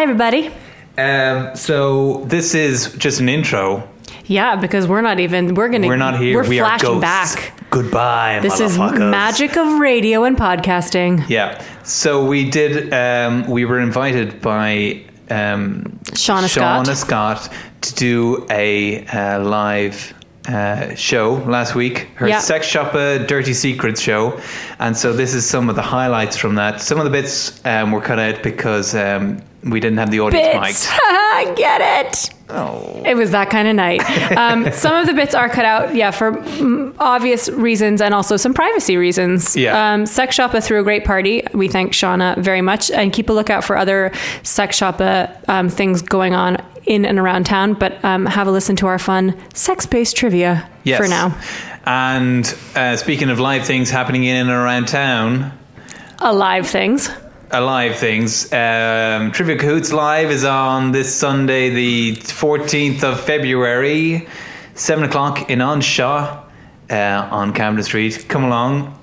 Hi, everybody. Um, so this is just an intro. Yeah, because we're not even. We're gonna. We're not here. We're we flashing back. Goodbye, This is magic of radio and podcasting. Yeah. So we did. Um, we were invited by um, Shauna Scott. Shauna Scott to do a uh, live. Uh, show last week, her sex shop, a dirty secrets show, and so this is some of the highlights from that. Some of the bits um, were cut out because um, we didn't have the audience Bits. mic'd. I get it. Oh, It was that kind of night. Um, some of the bits are cut out, yeah, for mm, obvious reasons and also some privacy reasons. Yeah. Um, Sex Siopa threw a great party. We thank Shauna very much, and keep a lookout for other Sex Siopa um, things going on in and around town. But um, have a listen to our fun sex-based trivia Yes. for now. And uh, speaking of live things happening in and around town, Alive things. Alive things, um, Trivial Cahoots Live is on this Sunday, the 14th of February, 7 o'clock in Anseo uh, on Camden Street. Come along.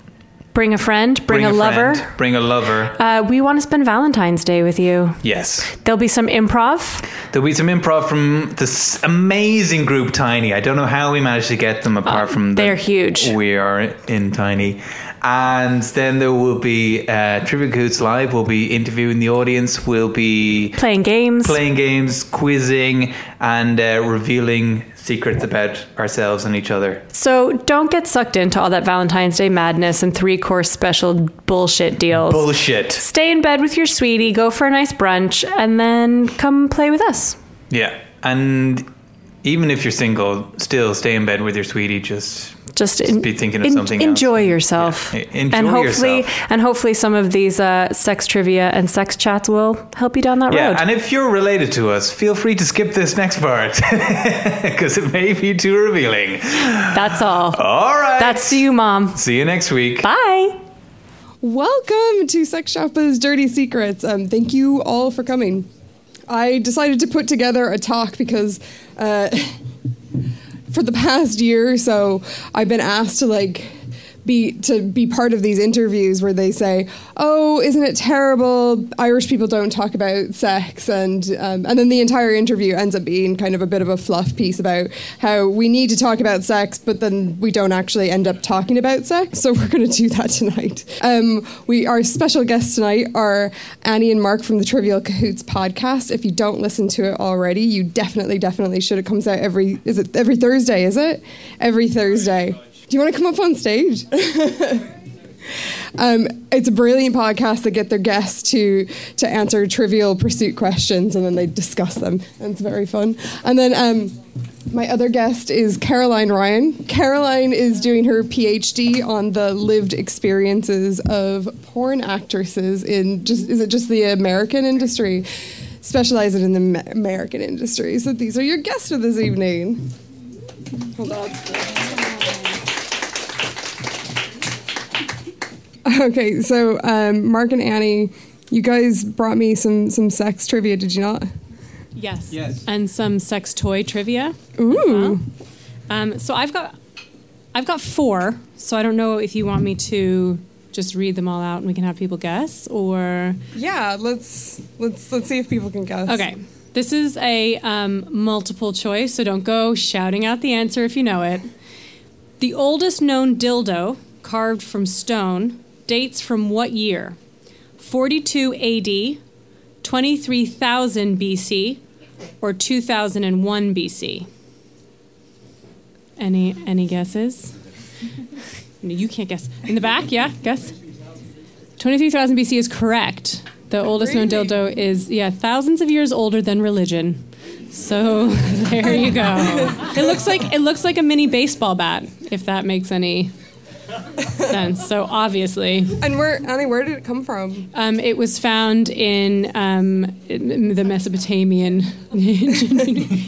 Bring a friend. Bring, a, lover. friend, bring a lover. Uh, we want to spend Valentine's Day with you. Yes. There'll be some improv. There'll be some improv from this amazing group Tiny. I don't know how we managed to get them apart from the, Uh, they're huge. We are in Tiny. And then there will be uh, Trivial Cahoots Live. We'll be interviewing the audience. We'll be Playing games. playing games, quizzing, and uh, revealing secrets about ourselves and each other. So don't get sucked into all that Valentine's Day madness and three course special bullshit deals. Bullshit. Stay in bed with your sweetie, go for a nice brunch, and then come play with us. Yeah. And even if you're single, still stay in bed with your sweetie. Just Just en- be thinking of something else. Enjoy yourself, Yeah, enjoy and hopefully, yourself. and hopefully, some of these uh, sex trivia and sex chats will help you down that Yeah, road. and if you're related to us, feel free to skip this next part because it may be too revealing. That's all. All right. That's to you, mom. See you next week. Bye. Welcome to Sex Siopa's Dirty Secrets. Um, thank you all for coming. I decided to put together a talk because uh, for the past year or so, I've been asked to like be to be part of these interviews where they say, "Oh, isn't it terrible? Irish people don't talk about sex," and um, and then the entire interview ends up being kind of a bit of a fluff piece about how we need to talk about sex, but then we don't actually end up talking about sex. So we're going to do that tonight. Um, we our special guests tonight are Annie and Mark from the Trivial Cahoots podcast. If you don't listen to it already, you definitely, definitely should. It comes out every is it every Thursday? Is it every Thursday? Do you want to come up on stage? Um, it's a brilliant podcast that get their guests to to answer trivial pursuit questions and then they discuss them. And it's very fun. And then um, my other guest is Caroline Ryan. Caroline is doing her PhD on the lived experiences of porn actresses in just is it just the American industry, specializing in the American industry. So these are your guests for this evening. Hold on. Okay, so um, Mark and Annie, you guys brought me some some sex trivia, did you not? Yes. Yes. And some sex toy trivia. Ooh. Um, so I've got I've got four. So I don't know if you want me to just read them all out and we can have people guess or Yeah, let's let's let's see if people can guess. Okay. This is a um, multiple choice, so don't go shouting out the answer if you know it. The oldest known dildo carved from stone dates from what year? 42 AD, 23,000 BC, or 2001 BC? Any any guesses? no, you can't guess. In the back, yeah, guess. 23,000 BC is correct. The oldest known dildo is yeah, thousands of years older than religion. So there you go. It looks like it looks like a mini baseball bat, if that makes any sense. So obviously, And where Annie, where did it come from? um, it was found in, um, in the Mesopotamian.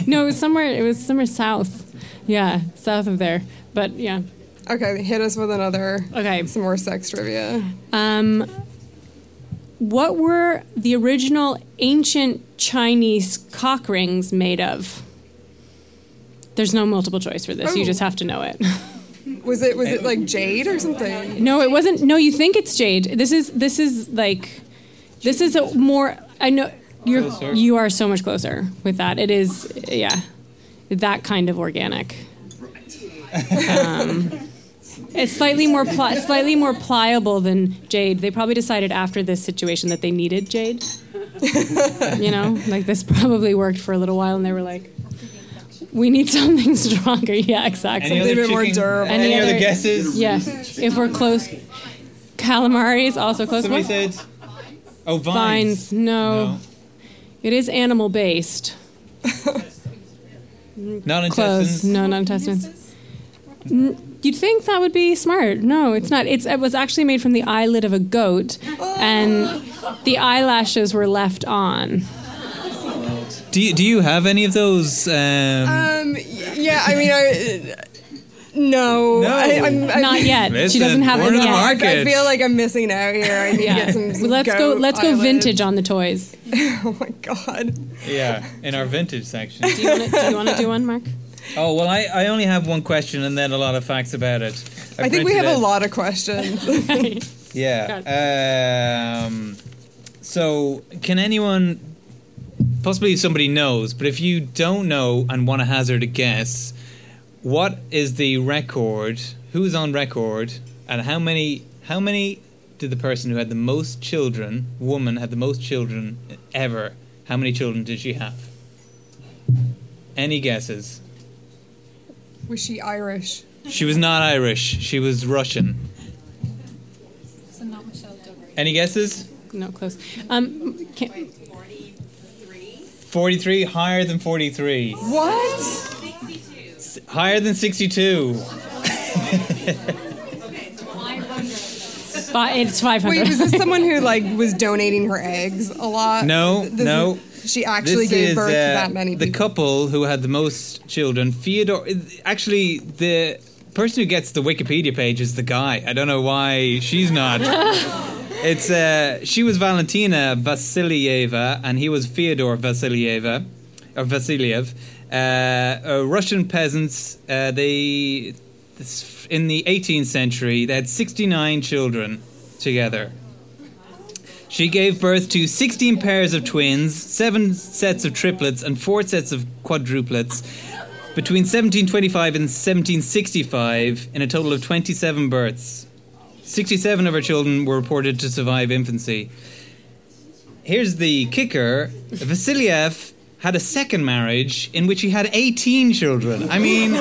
no, it was somewhere. It was somewhere south. Yeah, south of there. But yeah. Okay, hit us with another Okay. some more sex trivia. Um, what were the original ancient Chinese cock rings made of? There's no multiple choice for this. You Oh. just have to know it. Was it was it like jade or something? No, it wasn't. No, you think it's jade. This is this is like This is a more. I know you're. Closer. You are so much closer with that. It is. Yeah, that kind of organic. Um, it's slightly more pli- slightly more pliable than jade. They probably decided after this situation that they needed jade. you know, like this probably worked for a little while, and they were like, "We need something stronger." Yeah, exactly. Any Something other a bit more chicken- durable. Any, Any other other- guesses? Yeah, if we're close. Calamari is also close. Somebody What? said. Oh, vines. Vines. No. No. It is animal based. Not intestines. Close. No, not intestines. You'd think that would be smart. No, it's not. It's, it was actually made from the eyelid of a goat, and the eyelashes were left on. Do you, do you have any of those? Um, Um, yeah, I mean, I, no, No. I, I'm, I, Not yet. Listen, she doesn't have we're them in the yet. market. I feel like I'm missing out here. I need to get some. some let's go. Let's go eyelids. vintage on the toys. Oh my god. yeah, in our vintage section. Do you want to? Do you want to do one, Mark? Oh well, I, I only have one question and then a lot of facts about it. I think we have printed a lot of questions. Yeah. Um, so, can anyone, possibly somebody knows, but if you don't know and want to hazard a guess, what is the record? Who's on record? And how many? How many did the person who had the most children, woman, had the most children ever? How many children did she have? Any guesses? Was she Irish? She was not Irish. She was Russian. So not Michelle. Any guesses? No, close. Um, can, 43 higher than 43 What? higher than 62 fi- it's five Wait, hundred. was this someone who like was donating her eggs a lot? No, This no. is- she actually this gave is birth to uh, that many the people. couple who had the most children Theodore actually the person who gets the wikipedia page is the guy i don't know why she's not it's uh she was valentina vasilieva and he was fyodor vasilieva or vasiliev. Uh, russian peasants uh, they in the 18th century they had 69 children together. She gave birth to 16 pairs of twins, 7 sets of triplets, and 4 sets of quadruplets. Between 1725 and 1765 in a total of 27 births. 67 of her children were reported to survive infancy. Here's the kicker Vasiliev had a second marriage in which he had 18 children. I mean,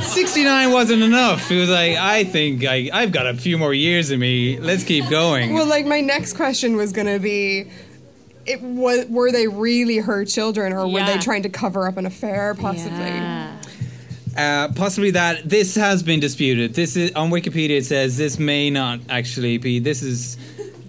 69 wasn't enough. He was like, I think I, I've got a few more years in me. Let's keep going. Well, like my next question was gonna be, it was were they really her children, or were they trying to cover up an affair, possibly? Uh, possibly that this has been disputed. This is on Wikipedia. It says this may not actually be. This is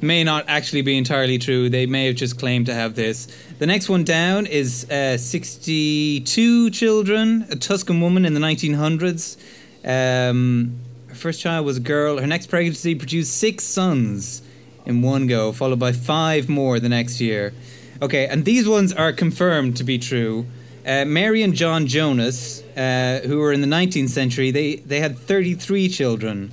may not actually be entirely true. They may have just claimed to have this. The next one down is uh, 62 children. A Tuscan woman in the 1900s. Um, her first child was a girl. Her next pregnancy produced six sons in one go, followed by five more the next year. Okay, and these ones are confirmed to be true. Uh, Mary and John Jonas, uh, who were in the 19th century, they, they had 33 children,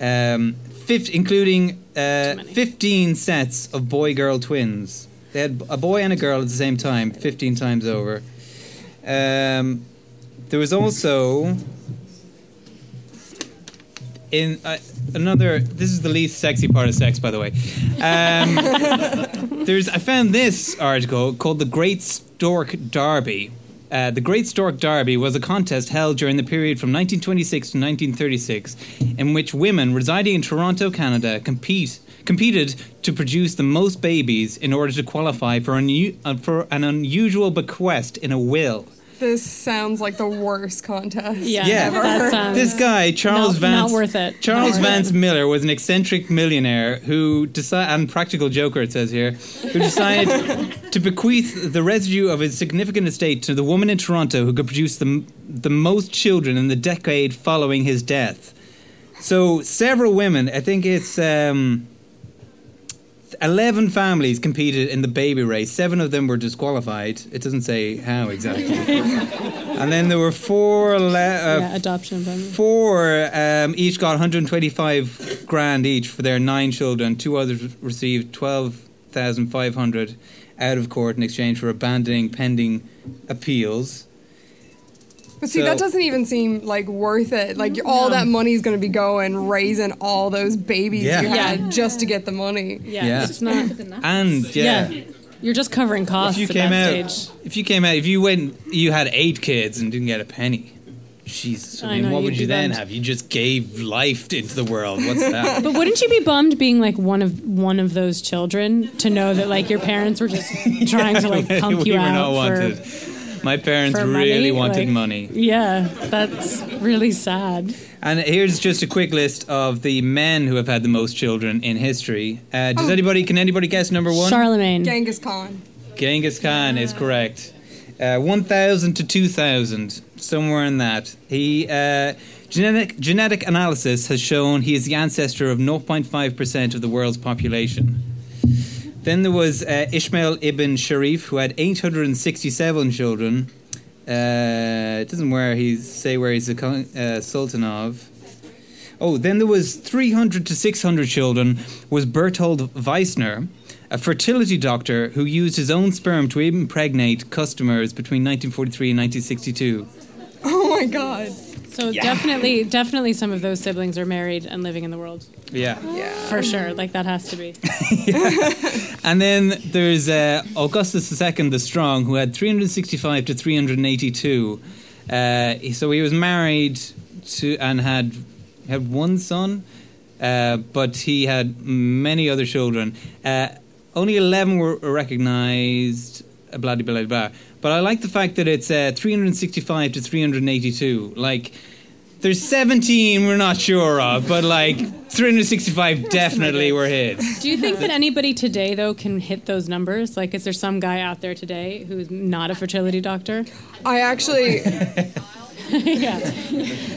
um, fif- including uh, 15 sets of boy girl twins. They had a boy and a girl at the same time, 15 times over. Um, there was also in uh, another this is the least sexy part of sex by the way um, there's i found this article called the great stork derby uh, the Great Stork Derby was a contest held during the period from 1926 to 1936, in which women residing in Toronto, Canada, compete competed to produce the most babies in order to qualify for, uh, for an unusual bequest in a will. This sounds like the worst contest. Yeah, Yeah, that sounds. this guy Charles Not- not Vance worth it. Charles Not worth Vance it. Miller was an eccentric millionaire who decided and practical joker it says here who decided to bequeath the residue of his significant estate to the woman in Toronto who could produce the the most children in the decade following his death. So several women, I think it's um, 11 families competed in the baby race. Seven of them were disqualified. It doesn't say how exactly. and then there were four, le- uh, yeah, adoption. But four um, each got 125 grand each for their nine children. Two others received 12,500 out of court in exchange for abandoning pending appeals. But see, So- that doesn't even seem like worth it. Like all that money is going to be going raising all those babies Yeah. you Yeah. just to get the money. Yeah, Yeah. it's not. And yeah, Yeah. You're just covering costs. if costs you at came that out, stage. if you came out, if you went, you had eight kids and didn't get a penny. Jesus, I I mean, know, what you'd you then bummed. have? You just gave life into the world. What's that? But wouldn't you be bummed being like one of one of those children to know that like your parents were just trying to like pump we you were out not for, wanted. My parents for really money? wanted Like- money. Yeah, that's really sad. And here's just a quick list of the men who have had the most children in history. Uh, does anybody? Can anybody guess number one? Charlemagne. Genghis Khan. Genghis Khan is correct. Uh, 1,000 to 2,000, somewhere in that. He uh, genetic genetic analysis has shown he is the ancestor of 0.5% of the world's population. Then there was uh, Ishmael ibn Sharif, who had 867 children. Uh, it doesn't where he say where he's the uh, sultan of. Oh, then there was 300 to 600 children. Was Berthold Weissner, a fertility doctor who used his own sperm to impregnate customers between 1943 and 1962. Oh my God. So definitely, definitely, some of those siblings are married and living in the world Yeah. Yeah. for sure. Like that has to be. And then there's uh, Augustus II the Strong, who had 365 to 382. Uh, so he was married to and had had one son, uh, but he had many other children. Uh, only 11 were recognized. uh, Blah blah blah blah. But I like the fact that it's uh, 365 to 382. Like. There's 17 we're not sure of, but like 365 definitely were his. Do you think that anybody today though can hit those numbers? Like, is there some guy out there today who's not a fertility doctor? I actually, yeah.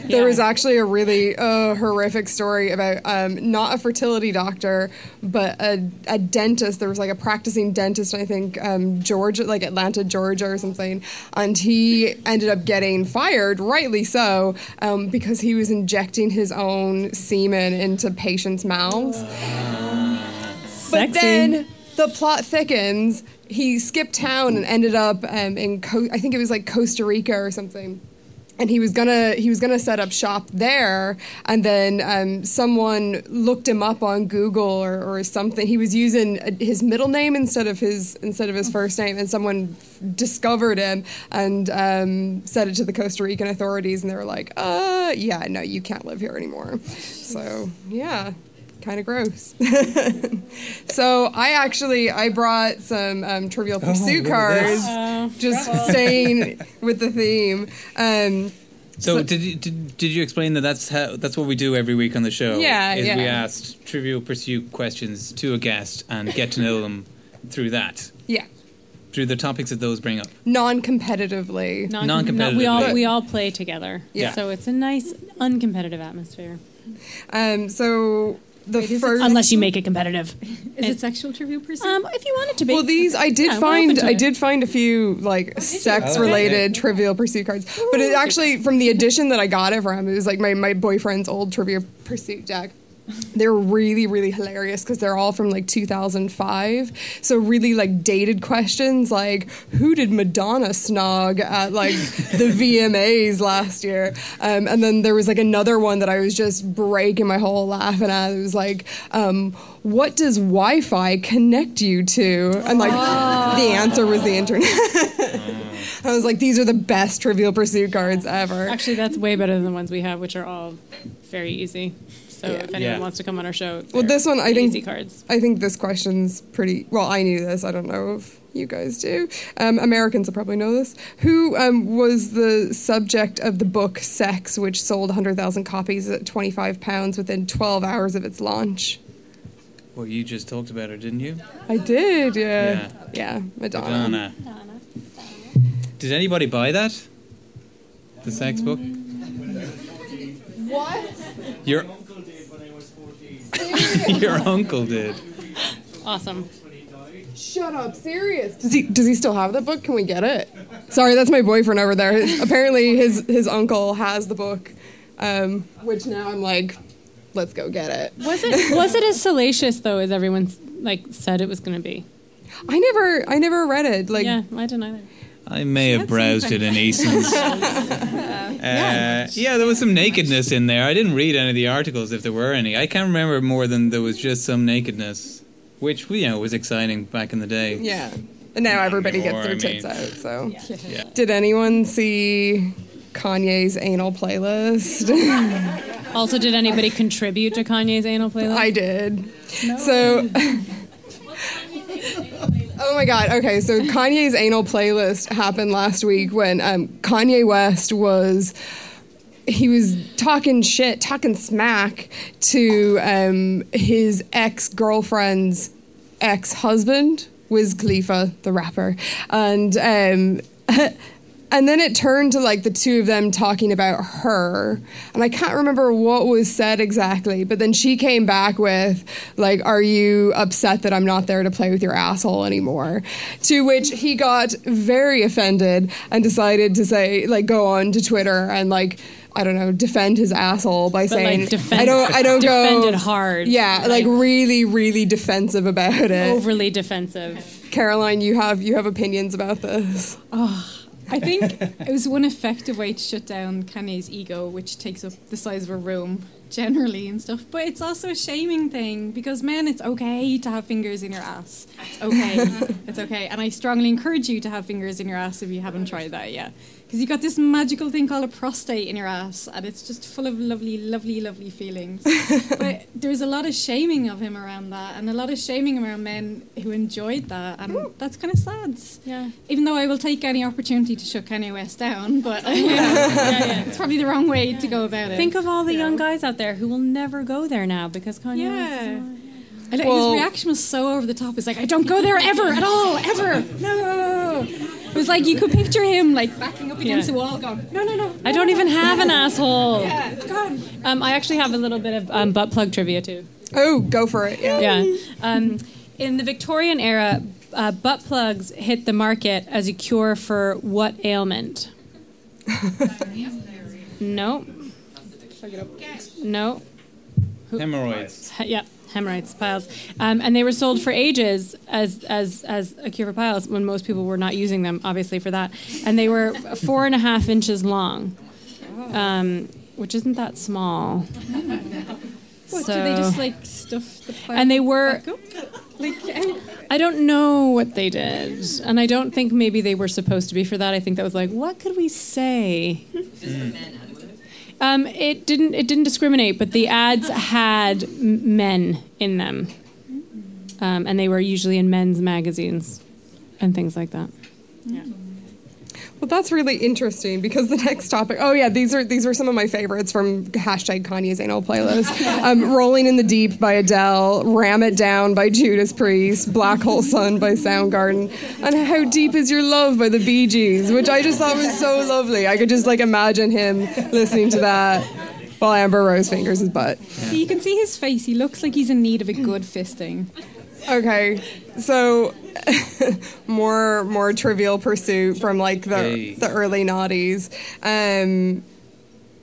there was actually a really uh, horrific story about um, not a fertility doctor, but a, a dentist. There was like a practicing dentist, I think, um, Georgia, like Atlanta, Georgia or something. And he ended up getting fired, rightly so, um, because he was injecting his own semen into patients' mouths. But Sexy. then the plot thickens. He skipped town and ended up um, in, Co- I think it was like Costa Rica or something. And he was gonna he was gonna set up shop there, and then um, someone looked him up on Google or, or something. He was using uh, his middle name instead of his instead of his first name, and someone discovered him and um, said it to the Costa Rican authorities, and they were like, "Uh, yeah, no, you can't live here anymore." So yeah, kind of gross. so I actually I brought some um, Trivial Pursuit look at this. cards, just staying with the theme. Um, So, So- did, you, did did you explain that that's how that's what we do every week on the show? Yeah, is yeah. we ask trivial pursuit questions to a guest and get to know them through that, yeah, through the topics that those bring up. non-competitively. Non- Non-competitively. We all we all play together. Yeah. So it's a nice uncompetitive atmosphere. Um, so the Wait, is it- first, Unless you make it competitive. Is it sexual trivia pursuit? Um, if you want it to be. well, these I did Yeah, find. I did find a few like sex-related Trivial Pursuit cards, but it actually from the edition that I got it from, it was like my my boyfriend's old trivia Pursuit deck. They're really, really hilarious because they're all from like 2005. So really like dated questions like who did Madonna snog at like the VMAs last year? Um, and then there was like another one that I was just breaking my whole laughing at. It was like, um, what does Wi-Fi connect you to? And like the answer was the internet. I was like, these are the best Trivial Pursuit cards ever. Actually, that's way better than the ones we have, which are all very easy. So Yeah. if anyone Yeah. wants to come on our show, Well, this one, I think- easy cards. I think this question's pretty. Well, I knew this. I don't know if you guys do. Um, Americans will probably know this. Who um, was the subject of the book Sex, which sold 100,000 copies at 25 pounds within 12 hours of its launch? Well, you just talked about her, didn't you? I did, yeah. Yeah. Yeah, Madonna. Madonna. Did anybody buy that? The sex book? What? Your your uncle did. Awesome. Shut up, serious. Does he does he still have the book? Can we get it? Sorry, that's my boyfriend over there. His, apparently his his uncle has the book. Um, which now I'm like, let's go get it. Was it was it as salacious though as everyone like said it was going to be. I never, I never read it. Like, yeah, I didn't either. I may have browsed it in Eason's. Uh, yeah, there was some nakedness in there. I didn't read any of the articles if there were any. I can't remember more than there was just some nakedness, which you know was exciting back in the day. yeah. And now everybody gets anymore, their I tits mean. out. So, Yeah. did anyone see Kanye's anal playlist? Also, did anybody contribute to Kanye's anal playlist? I did. So. Oh my god. Okay, so Kanye's anal playlist happened last week when um, Kanye West was he was talking shit, talking smack to um, his ex girlfriend's ex husband, Wiz Khalifa, the rapper, and um, and then it turned to like the two of them talking about her, and I can't remember what was said exactly, but then she came back with like, "Are you upset that I'm not there to play with your asshole anymore?" To which he got very offended and decided to say like go on to Twitter and like. I don't know, defend his asshole by like, saying defend- I don't I don't go defend it hard. Yeah, like, Like- really really defensive about it. Overly defensive. Caroline, you have you have opinions about this. I think it was one effective way to shut down Kanye's ego, which takes up the size of a room generally and stuff. But it's also a shaming thing because men, it's okay to have fingers in your ass. It's okay. it's okay. And I strongly encourage you to have fingers in your ass if you haven't tried that yet. Because you've got this magical thing called a prostate in your ass, and it's just full of lovely, lovely, lovely feelings. but there's a lot of shaming of him around that, and a lot of shaming around men who enjoyed that, and that's kind of sad. Yeah. Even though I will take any opportunity to shut Kanye West down, but oh, yeah, yeah, yeah. it's probably the wrong way to go about it. Think of all the young guys out there who will never go there now because Kanye West is yeah. On- And Well- his reaction was so over the top. He's like, I don't go there ever at all, ever. No. It was like you could picture him like backing up against Yeah. the wall, going, No, no, no. I don't even have an asshole. Yeah, it's gone. Um, I actually have a little bit of um, butt plug trivia too. Oh, go for it. Yeah. Yeah. Um, in the Victorian era, uh, butt plugs hit the market as a cure for what ailment? no. No. Hemorrhoids. He- yeah, hemorrhoids, piles, um, and they were sold for ages as as as a cure for piles when most people were not using them, obviously for that, and they were four and a half inches long, um, which isn't that small. What, So- do they just like stuff the pile And they were- Like, how- I don't know what they did, and I don't think maybe they were supposed to be for that. I think that was like, what could we say? Um, it didn't. It didn't discriminate, but the ads had men in them, um, and they were usually in men's magazines and things like that. Well, that's really interesting because the next topic. Oh yeah, these are these are some of my favorites from hashtag Kanye's anal playlist. Um, Rolling in the Deep by Adele, Ram It Down by Judas Priest, Black Hole Sun by Soundgarden, and How Deep Is Your Love by the Bee Gees, which I just thought was so lovely. I could just like imagine him listening to that while Amber Rose fingers his butt. See, you can see his face. He looks like he's in need of a good fisting. Okay, so more more trivial pursuit from like the Hey. the early noughties. Um,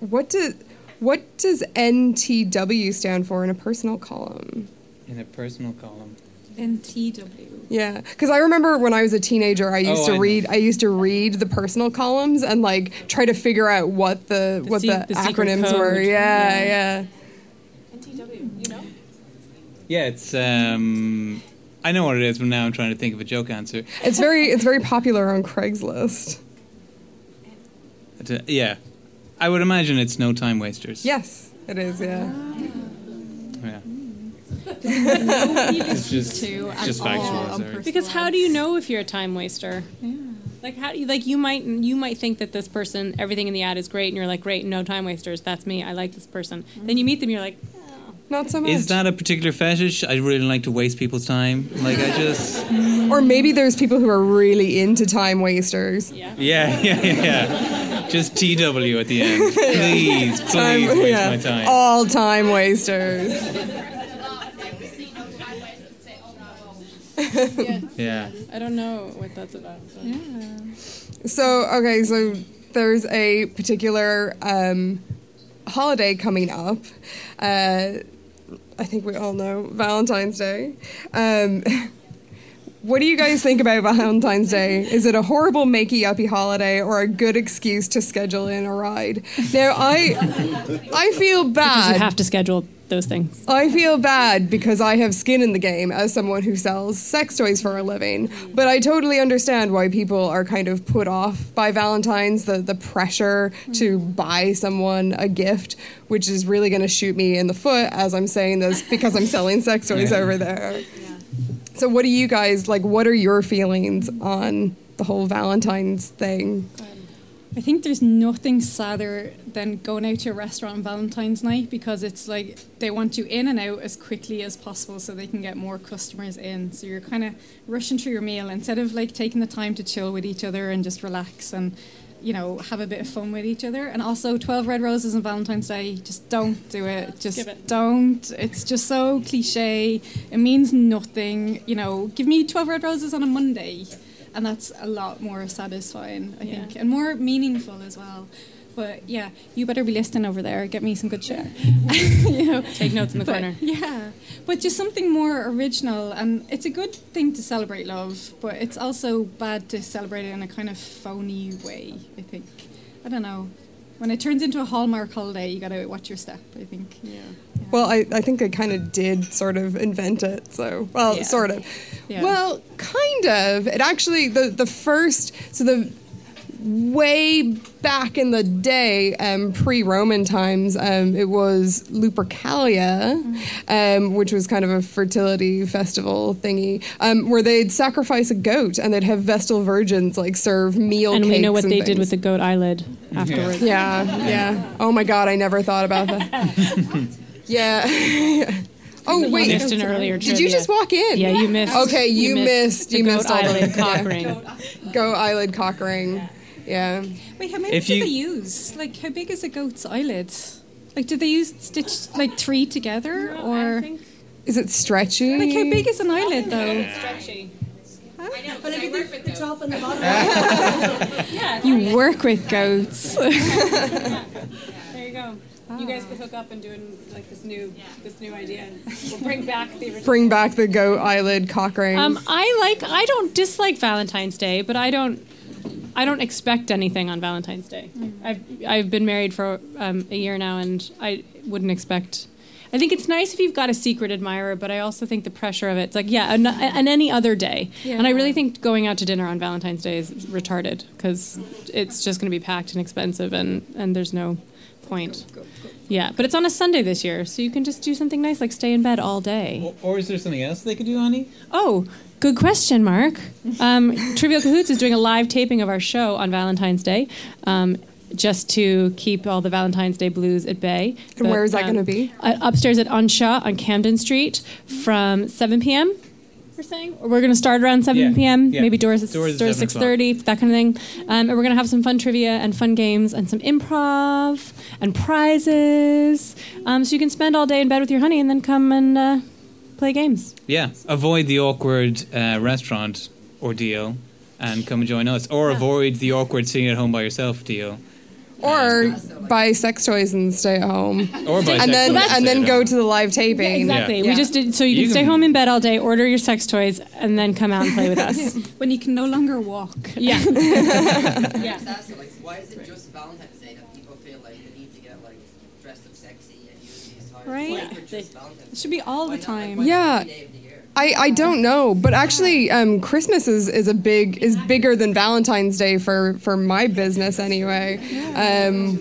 what does what does NTW stand for in a personal column? In a personal column. NTW. Yeah, because I remember when I was a teenager, I used Oh, to I know. read. I used to read the personal columns and like try to figure out what the, what se- the, the acronyms were. Yeah, yeah. Yeah, it's. um I know what it is, but now I'm trying to think of a joke answer. It's very it's very popular on Craigslist. It's a- yeah, I would imagine it's no time wasters. Yes, it is. Yeah. yeah. It's just, to it's just factual. on Because how do you know if you're a time waster? Yeah. Like how do you like you might you might think that this person everything in the ad is great and you're like great no time wasters that's me I like this person then you meet them you're like Not so much. Is that a particular fetish? I really like to waste people's time. Like I just. Or maybe there's people who are really into time wasters. yeah Yeah, yeah, yeah, yeah. Just TW at the end. Please, please Time- waste yeah. my time. All time wasters. Yeah. I don't know what that's about so. So, okay, so there's a particular um, holiday coming up. Uh, I think we all know Valentine's Day. Um, what do you guys think about Valentine's Day? Is it a horrible makey uppy holiday or a good excuse to schedule in a ride? Now I I feel bad. You have to schedule those things. I feel bad because I have skin in the game as someone who sells sex toys for a living. But I totally understand why people are kind of put off by Valentine's, the, the pressure to buy someone a gift, which is really going to shoot me in the foot as I'm saying this because I'm selling sex toys over there. So, what do you guys like? What are your feelings on the whole Valentine's thing? Um, I think there's nothing sadder than going out to a restaurant on Valentine's night because it's like they want you in and out as quickly as possible so they can get more customers in. So you're kind of rushing through your meal instead of like taking the time to chill with each other and just relax and you know have a bit of fun with each other. And also 12 red roses on Valentine's Day, just don't do it. Just it. don't. It's just so cliche. It means nothing. You know, give me 12 red roses on a Monday and that's a lot more satisfying, I Yeah. think, and more meaningful as well. But yeah, you better be listening over there. Get me some good shit. you know, Take notes in the but, corner. Yeah, but just something more original, and it's a good thing to celebrate love, but it's also bad to celebrate it in a kind of phony way. I think. I don't know. When it turns into a Hallmark holiday, you gotta watch your step. I think. Yeah. Well, I, I think I kind of did sort of invent it. So, well, Yeah. sort of. Yeah. Well, kind of. It actually the the first so the way back in the day, um, pre-Roman times, um, it was Lupercalia, um, which was kind of a fertility festival thingy, um, where they'd sacrifice a goat and they'd have Vestal virgins like serve meal. And we know what they and did with the things. goat eyelid afterwards. Yeah, yeah. Oh my god, I never thought about that. yeah. Oh wait, missed an earlier did you just walk in? Yeah, you missed. Okay, you, missed. the You goat missed all eyelid the cock yeah. ring. Go eyelid cock ring. Yeah. Wait, how many If do you- they use? Like, how big is a goat's eyelid? Like, do they use stitch like three together, or Is it stretchy? like how big is an eyelid though? Stretchy. I know but I mean the top and the bottom eyelid. You work with goats. There you go. You guys could hook up and doing like this new this new idea. We'll bring back the original. Bring back the goat eyelid cock ring. Um, I like. I don't dislike Valentine's Day, but I don't. I don't expect anything on Valentine's Day. I've I've been married for um, a year now, and I wouldn't expect. I think it's nice if you've got a secret admirer, but I also think the pressure of it, it's like, yeah, on, on any other day. And I really think going out to dinner on Valentine's Day is retarded because it's just going to be packed and expensive, and, and there's no point. Yeah, but it's on a Sunday this year, so you can just do something nice like stay in bed all day. Or, or is there something else they could do, honey? Oh, good question, Mark. Um, Trivial Cahoots is doing a live taping of our show on Valentine's Day, um, just to keep all the Valentine's Day blues at bay. And where is that um, gonna be? uh, upstairs at Anseo on Camden Street from 7 p.m. We're saying Or we're going to start around 7 Yeah, p.m. yeah. Maybe doors at Doors doors 6:30, that kind of thing. Um, and we're going to have some fun trivia and fun games and some improv and prizes. Um, so you can spend all day in bed with your honey and then come and uh, play games. Yeah, avoid the awkward uh, restaurant ordeal and come and join us, or avoid the awkward sitting at home by yourself deal, or buy sex toys and stay at home. or by and then and then go to the live taping. Exactly. Yeah. We just did so you, You can stay can- home in bed all day, order your sex toys, and then come out and play with us. when you can no longer walk. yeah. Just ask it, like, why is it just Valentine's Day that people feel like they need to get like dressed up sexy and use these toys? Right. Why it just Valentine's It should be all the time. Yeah. every day of the year? I, I don't know, but actually, um, Christmas is, is a big is bigger than Valentine's Day for, for my business anyway, um,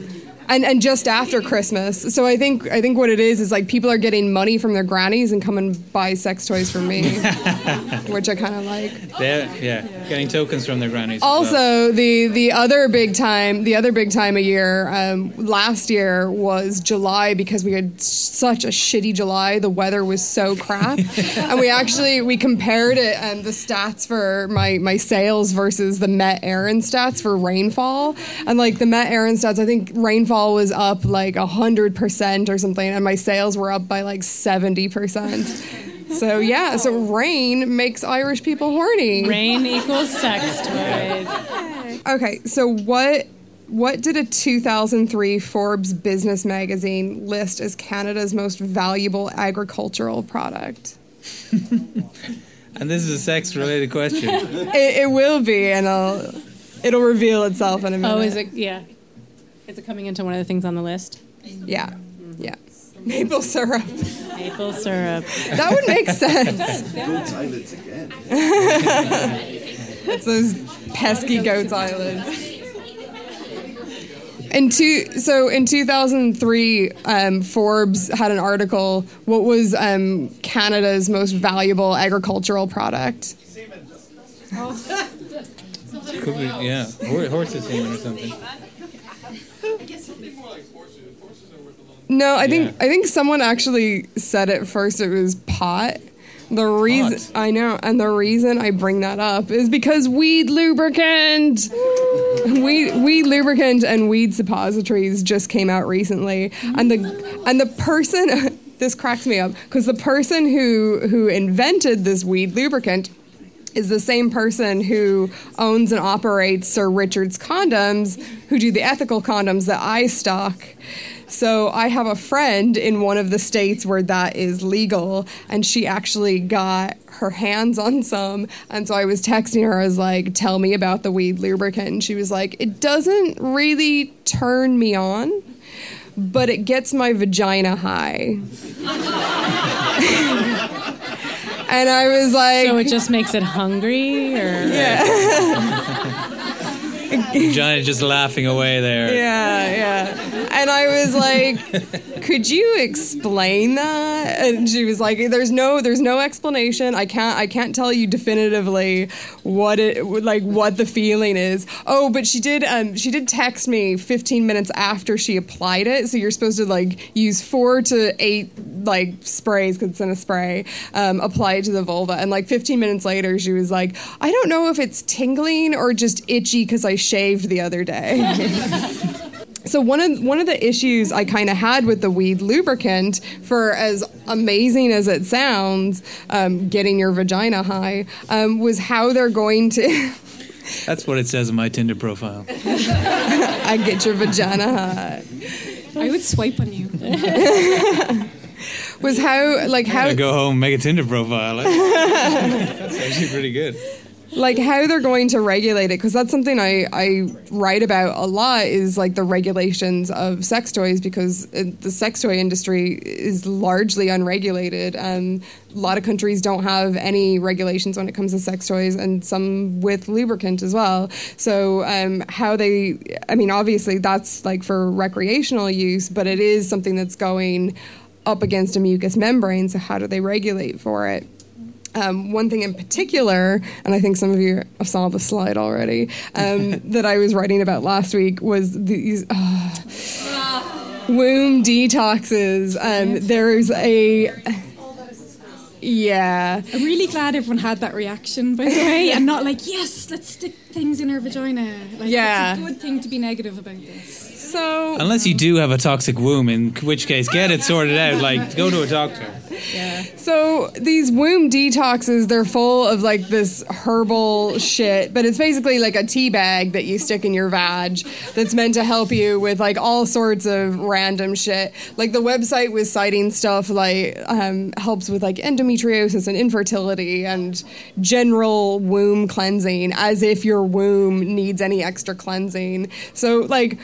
and and just after Christmas. So I think I think what it is is like people are getting money from their grannies and come and buy sex toys from me, which I kind of like. They're, yeah, getting tokens from their grannies. as well. Also, the the other big time, the other big time of year, um, last year was July because we had such a shitty July. The weather was so crap, and we actually we compared it and the stats for my my sales versus the Met Éireann stats for rainfall, and like the Met Éireann stats, I think rainfall was up like hundred percent or something, and my sales were up by like seventy percent. So yeah, so rain makes Irish people horny. Rain equals sex toys. Okay, so what what did a 2003 Forbes business magazine list as Canada's most valuable agricultural product? And this is a sex related question. It, it will be, and I'll, it'll reveal itself in a oh, minute. Oh, is it? Yeah. Is it coming into one of the things on the list? Yeah, yeah. Maple syrup. Maple syrup. That would make sense. Goat's eyelids again. It's those pesky goat's eyelids. In two, so in 2003, um, Forbes had an article. What was um, Canada's most valuable agricultural product? Could be, yeah, horses semen or something. No, I think. I think someone actually said it first. It was pot. The reason? I know, and the reason I bring that up is because weed lubricant, mm. weed weed lubricant, and weed suppositories just came out recently, and the and the person this cracks me up because the person who who invented this weed lubricant is the same person who owns and operates Sir Richard's condoms, who do the ethical condoms that I stock. So I have a friend in one of the states where that is legal, and she actually got her hands on some. And so I was texting her, I was like, tell me about the weed lubricant. And she was like, it doesn't really turn me on, but it gets my vagina high. and I was like, So it just makes it hungry, or Johnny just laughing away there. Yeah, yeah. And I was like, "Could you explain that?" And she was like, "There's no, there's no explanation. I can't, I can't tell you definitively what it, like, what the feeling is." Oh, but she did, um, she did text me 15 minutes after she applied it. So you're supposed to like use four to eight like sprays because it's in a spray. Um, apply it to the vulva, and like 15 minutes later, she was like, "I don't know if it's tingling or just itchy because I shaved the other day." So one of one of the issues I kind of had with the weed lubricant, for as amazing as it sounds, um, getting your vagina high, um, was how they're going to. That's what it says in my Tinder profile. I get your vagina high. I would swipe on you. Was how like how I go home, make a Tinder profile. That's actually pretty good. Like how they're going to regulate it because that's something I, I write about a lot is like the regulations of sex toys because it, the sex toy industry is largely unregulated and a lot of countries don't have any regulations when it comes to sex toys and some with lubricant as well. So um, how they i mean obviously that's like for recreational use but it is something that's going up against a mucous membrane so how do they regulate for it um, one thing in particular, and I think some of you saw the slide already, um, that I was writing about last week was these uh, womb detoxes. Um, there's a yeah. I'm really glad everyone had that reaction, by the way, and not like, yes, let's stick things in her vagina. Like, Yeah. it's a good thing to be negative about this. So Unless you do have a toxic womb, in which case get it sorted out. Like go to a doctor. So these womb detoxes, they're full of like this herbal shit, but it's basically like a tea bag that you stick in your vag that's meant to help you with like all sorts of random shit. Like the website was citing stuff like um, helps with like endometriosis and infertility and general womb cleansing, as if your womb needs any extra cleansing. So like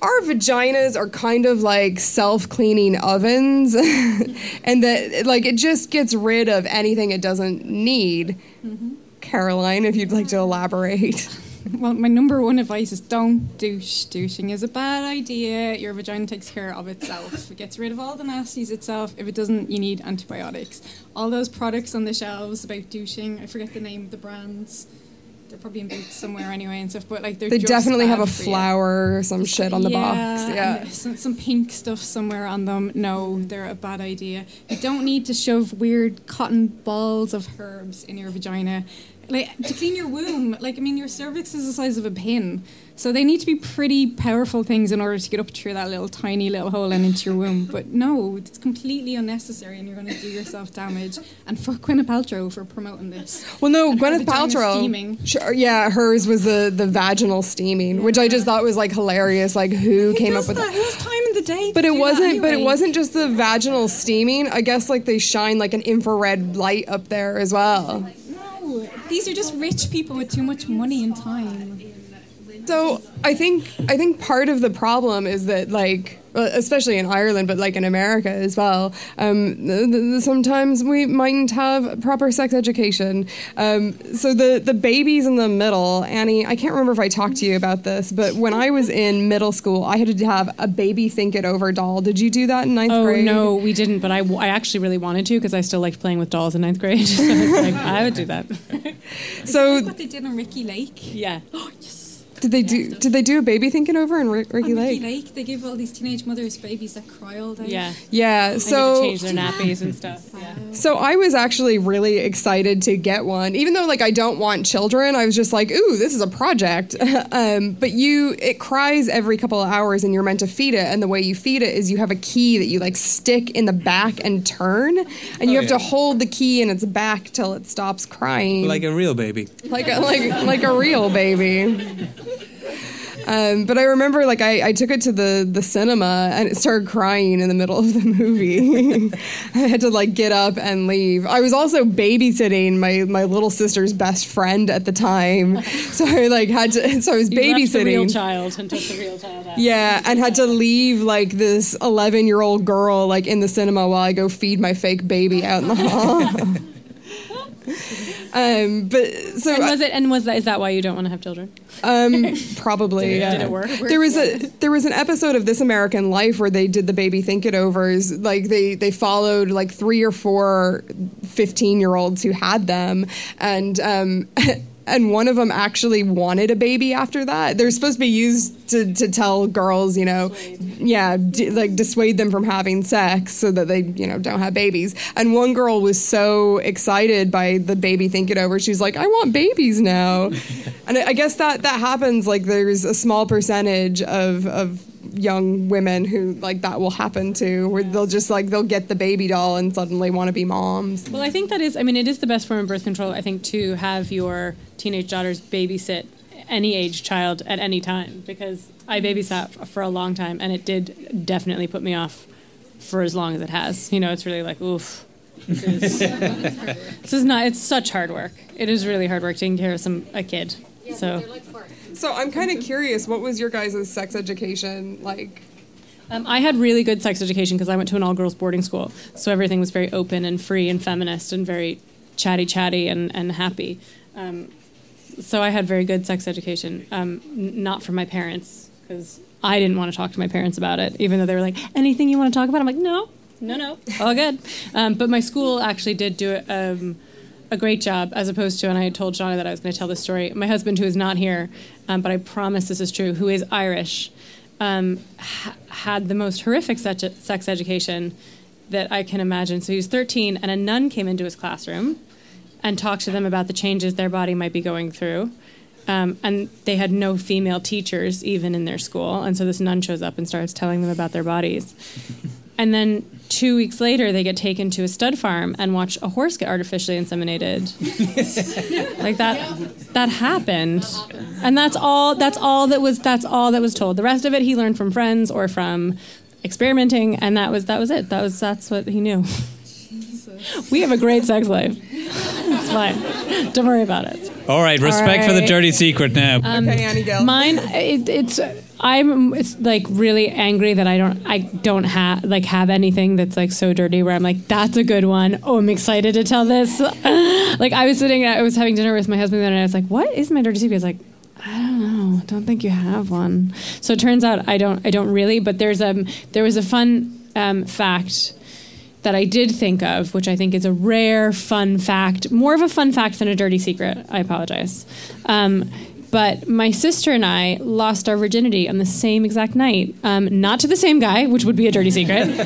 our vaginas are kind of like self-cleaning ovens and that like it just gets rid of anything it doesn't need mm-hmm. caroline if you'd like to elaborate Well, my number one advice is don't douche. Douching is a bad idea. Your vagina takes care of itself. It gets rid of all the nasties itself. If it doesn't, you need antibiotics. All those products on the shelves about douching, I forget the name of the brands. They're probably in boots somewhere anyway and stuff. But like they're they definitely have a bad for you. flower or some shit on the box yeah some, some pink stuff somewhere on them. No, they're a bad idea. You don't need to shove weird cotton balls of herbs in your vagina. Like to clean your womb. Like I mean, your cervix is the size of a pin, so they need to be pretty powerful things in order to get up through that little tiny little hole and into your womb. But no, it's completely unnecessary, and you're going to do yourself damage. And fuck Gwyneth Paltrow for promoting this. Well, no, And Gwyneth Paltrow. steaming. Sure, uh, yeah, hers was the the vaginal steaming, which I just thought was like hilarious. Like who, came up with that? Who has time in the day? But it wasn't. But it wasn't just the vaginal steaming. I guess like they shine like an infrared light up there as well. These are just rich people with too much money and time. So I think I think part of the problem is that like especially in Ireland, but like in America as well. Um, th- th- sometimes we mightn't have proper sex education. Um, so the the babies in the middle, Annie. I can't remember if I talked to you about this, but when I was in middle school, I had to have a baby think it over doll. Did you do that in ninth Oh grade? no, we didn't. But I, I actually really wanted to because I still liked playing with dolls in ninth grade. so I was like, I would do that. So Like what they did on Ricki Lake. Yeah. did they do did they do a baby thinking over in Rick, Ricki On Lake? Lake, they give all these teenage mothers babies that cry all day. Yeah. Yeah. They So need to change their nappies and stuff. Yeah. So I was actually really excited to get one, even though like I don't want children. I was just like, "Ooh, this is a project." um, but you, it cries every couple of hours, and you're meant to feed it. And the way you feed it is you have a key that you like stick in the back and turn, and you Oh, have yeah. to hold the key in its back till it stops crying, Like a real baby. like a, like like a real baby. Um, but I remember, like, I, I took it to the, the cinema and it started crying in the middle of the movie. I had to like get up and leave. I was also babysitting my, my little sister's best friend at the time, so I like had to. So I was You the real child and took the real child out. Yeah, and had to leave like this 11 year old girl like in the cinema while I go feed my fake baby out in the hall. um, but so And was it? And was that? Is that why you don't want to have children? um, probably. Did it- yeah. did it work? There was a there was an episode of This American Life where they did the baby think it overs. Like they they followed like three or four 15 year olds who had them, and um, and one of them actually wanted a baby after that. They're supposed to be used to to tell girls, you know, yeah, d- like dissuade them from having sex so that they you know don't have babies. And one girl was so excited by the baby think it over, she's like, I want babies now. and I I guess that that happens. Like there's a small percentage of of young women who like that will happen to where they'll just like they'll get the baby doll and suddenly want to be moms Well, I think that is. I mean, it is the best form of birth control. I think to have your teenage daughters babysit any age child at any time because I babysat for a long time and it did definitely put me off for as long as it has. You know, it's really like oof. This is, this is not. It's such hard work. It is really hard work taking care of some a kid. So. So i'm kind of curious what was your guys' sex education like Um, I had really good sex education because I went to an all girls boarding school. So everything was very open and free and feminist and very chatty, chatty and, and happy. Um, so I had very good sex education, um, n- not from my parents because I didn't want to talk to my parents about it, even though they were like, anything you want to talk about? I'm like, no, no, no, all good. Um, but my school actually did do um, a great job as opposed to, and I told Shauna that I was going to tell this story. My husband, who is not here, um, but I promise this is true, who is Irish, um, ha- had the most horrific sex, sex education that I can imagine. So he was 13, and a nun came into his classroom and talked to them about the changes their body might be going through. Um, and they had no female teachers even in their school. And so this nun shows up and starts telling them about their bodies. And then two weeks later, they get taken to a stud farm and watch a horse get artificially inseminated. like that, that happened, and that's all. That's all that was. That's all that was told. The rest of it he learned from friends or from experimenting, and that was that was it. That was that's what he knew. We have a great sex life. It's fine. Don't worry about it. All right, respect for the dirty secret now. okay annie gill Mine, it, it's I'm like really angry that I don't I don't have like have anything that's like so dirty where I'm like that's a good one. Oh, I'm excited to tell this. like I was sitting, I was having dinner with my husband and I was like, "What is my dirty secret?" He's like. I don't know. Don't think you have one. So it turns out I don't. I don't really. But there's um there was a fun um, fact that I did think of, which I think is a rare fun fact, more of a fun fact than a dirty secret. I apologize. Um, but my sister and I lost our virginity on the same exact night. Um, not to the same guy, which would be a dirty secret.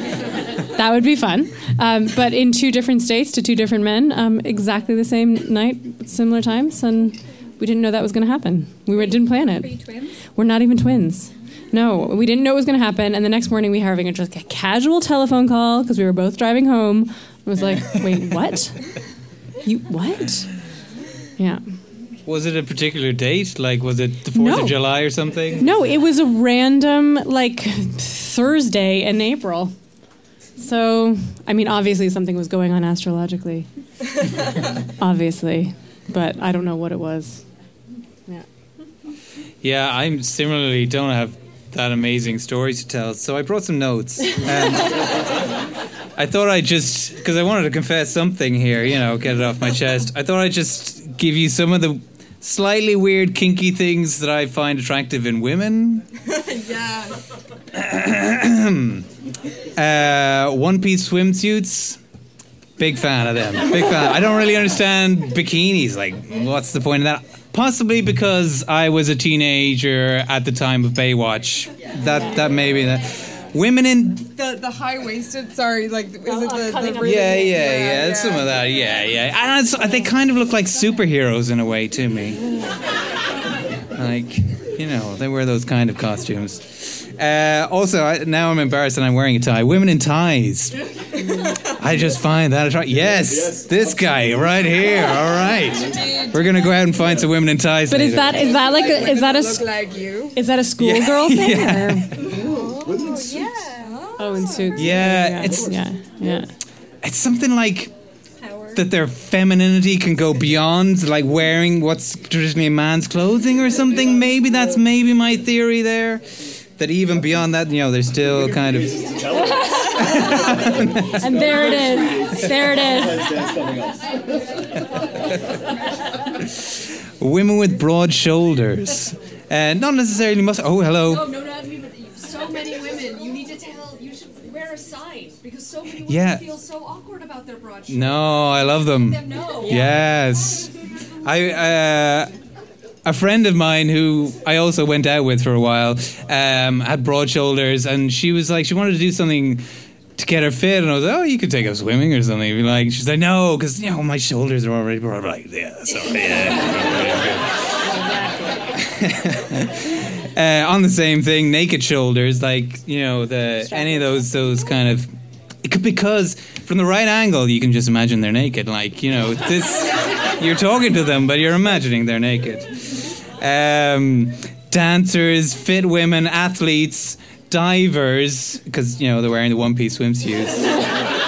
that would be fun. Um, but in two different states to two different men, um, exactly the same night, similar times, and we didn't know that was going to happen. We were, didn't plan it. Are you twins? We're not even twins. No, we didn't know it was going to happen. And the next morning, we were having a, just a casual telephone call because we were both driving home. I was like, "Wait, what? You what?" Yeah. Was it a particular date? Like, was it the 4th No. of July or something? No, it was a random like Thursday in April. So, I mean, obviously something was going on astrologically. obviously, but I don't know what it was. Yeah. Yeah, I'm similarly don't have that amazing story to tell, so I brought some notes. I thought I'd just, because I wanted to confess something here, you know, get it off my chest. I thought I'd just give you some of the slightly weird, kinky things that I find attractive in women. yeah. Uh, one piece swimsuits. Big fan of them. Big fan. I don't really understand bikinis. Like, what's the point of that? Possibly because I was a teenager at the time of Baywatch. That that may be that. Women in The the high waisted. Sorry, like is it the, the really- yeah yeah yeah, it's some of that yeah yeah and it's, they kind of look like superheroes in a way to me. Like you know they wear those kind of costumes. Uh, also, I, now I'm embarrassed that I'm wearing a tie. Women in ties. I just find that attractive. Yes, this guy right here. All right, we're gonna go out and find some women in ties. But is that is that like a, is that a look like you? is that a schoolgirl thing? Or? Oh, in suits. Yeah, it's yeah, yeah. it's something like that their femininity can go beyond like wearing what's traditionally a man's clothing or something. Maybe that's maybe my theory there. That even beyond that, you know, they're still kind of And there it is. There it is. women with broad shoulders. Uh, not necessarily must. Oh, hello. No, no, not me, but so many women. You need to tell. You should wear a sign because so many women Yeah. feel so awkward about their broad shoulders. No, I love them. Them know. Yes. I uh, a friend of mine who I also went out with for a while um, had broad shoulders, and she was like, she wanted to do something to get her fit, and I was like, oh, you could take up swimming or something. Be like, she's like, no, because you know my shoulders are already broad. I'm like, yeah, sorry, yeah. uh, on the same thing, naked shoulders, like you know the any of those those kind of it could- because from the right angle you can just imagine they're naked. Like you know this, you're talking to them, but you're imagining they're naked. Um, dancers, fit women, athletes, divers, because you know they're wearing the one piece swimsuits.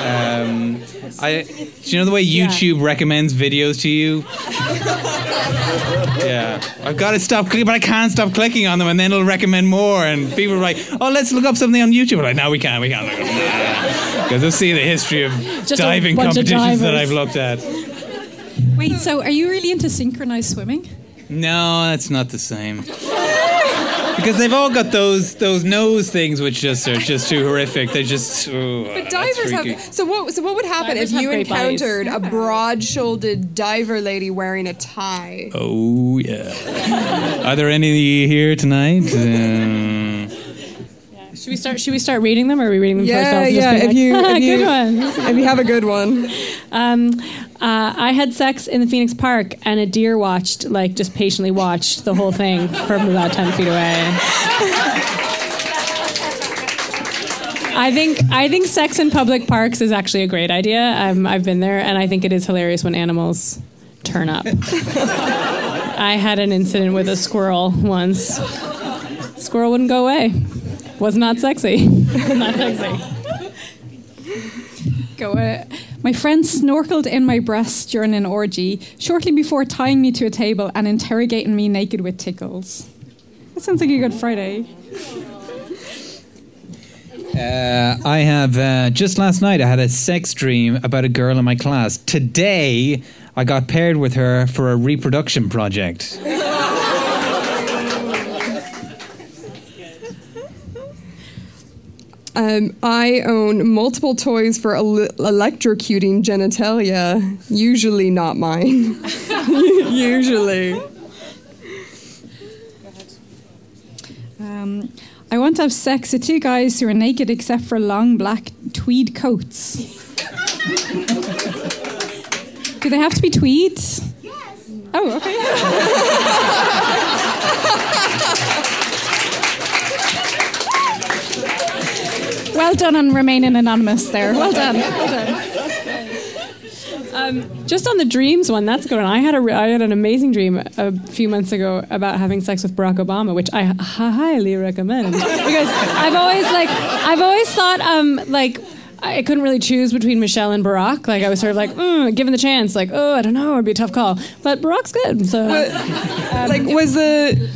Um, I, do you know the way YouTube recommends videos to you? Yeah, I've got to stop clicking, but I can't stop clicking on them, and then it'll recommend more. And people are like, "Oh, let's look up something on YouTube." I'm like, "No, we can't. We can't look up because they'll see the history of Just diving bunch of competitions that. I've looked at." Wait, so are you really into synchronized swimming? No, that's not the same. Because they've all got those those nose things, which just are just too horrific. They just. Oh, But divers freaky. have. So what? So what would happen Divers if you great bodies. encountered a broad-shouldered diver lady wearing a tie? Oh yeah. Are there any here tonight? Uh, Should we start? Should we start reading them, or are we reading them Yeah, ourselves? and just yeah, if like, you- if you- good one. If you have a good one. Um, uh, I had sex in the Phoenix Park, and a deer watched, like, just patiently watched the whole thing from about ten feet away. I think I think sex in public parks is actually a great idea. Um, I've been there, and I think it is hilarious when animals turn up. I had an incident with a squirrel once. Squirrel wouldn't go away. Was not sexy. not sexy. Go. Uh, my friend snorkeled in my breast during an orgy shortly before tying me to a table and interrogating me naked with tickles. That sounds like a good Friday. Uh, I have uh, just last night. I had a sex dream about a girl in my class. Today, I got paired with her for a reproduction project. Um, I own multiple toys for el- electrocuting genitalia. Usually not mine. Usually. Um, I want to have sex with two guys who are naked except for long black tweed coats. Do they have to be tweed? Yes. Oh, okay. well done on remaining anonymous there. Well done. Well done. Um, just on the dreams one, that's good. I had a I had an amazing dream a few months ago about having sex with Barack Obama, which I h- highly recommend because I've always like I've always thought um like. I couldn't really choose between Michelle and Barack. Like I was sort of like, mm, given the chance, like, oh, I don't know, it'd be a tough call. But Barack's good. So, like, was the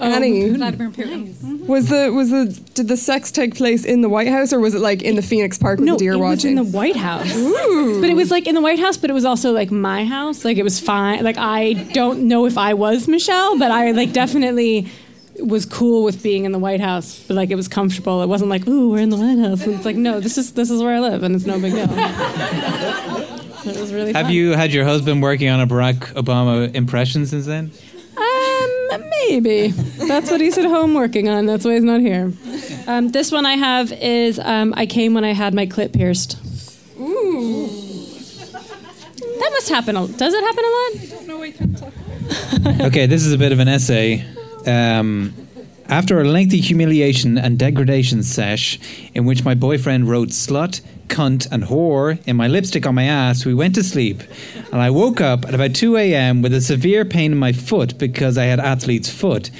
Annie? Vladimir Putin. Was the was the did the sex take place in the White House or was it like in the Phoenix Park with no, the deer it was in the White House. Ooh. But it was like in the White House, but it was also like my house. Like it was fine. Like I don't know if I was Michelle, but I like definitely was cool with being in the White House. But like it was comfortable. It wasn't like, ooh, we're in the White House. And it's like, no, this is this is where I live, and it's no big deal. it was really. Have fun. you had your husband working on a Barack Obama impression since then? Maybe. That's what he's at home working on. That's why he's not here. Um, this one I have is um, I came when I had my clit pierced. Ooh. That must happen. A, does it happen a lot? don't know. I can't talk. okay, this is a bit of an essay. Um, after a lengthy humiliation and degradation sesh, in which my boyfriend wrote slut, cunt, and whore in my lipstick on my ass, we went to sleep. And I woke up at about 2 a.m. with a severe pain in my foot because I had athlete's foot.